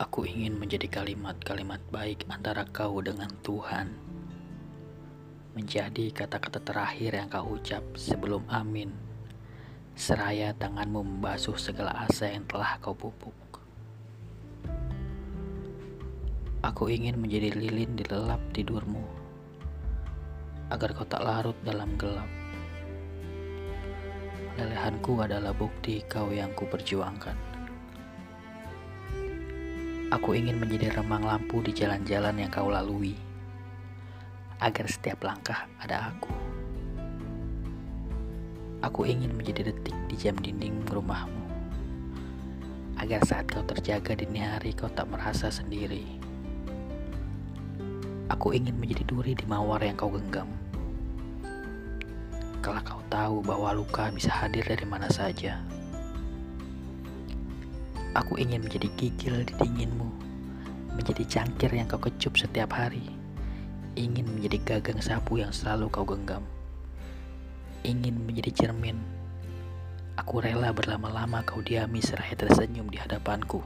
Aku ingin menjadi kalimat-kalimat baik antara kau dengan Tuhan. Menjadi kata-kata terakhir yang kau ucap sebelum amin. Seraya tanganmu membasuh segala asa yang telah kau pupuk. Aku ingin menjadi lilin di lelap tidurmu. Agar kau tak larut dalam gelap. Lelehanku adalah bukti kau yang ku perjuangkan. Aku ingin menjadi remang lampu di jalan-jalan yang kau lalui, agar setiap langkah ada aku. Aku ingin menjadi detik di jam dinding rumahmu, agar saat kau terjaga dini hari kau tak merasa sendiri. Aku ingin menjadi duri di mawar yang kau genggam. Kalau kau tahu bahwa luka bisa hadir dari mana saja. Aku ingin menjadi gigil di dinginmu, menjadi cangkir yang kau kecup setiap hari, ingin menjadi gagang sapu yang selalu kau genggam, ingin menjadi cermin. Aku rela berlama-lama kau diami seraya tersenyum di hadapanku.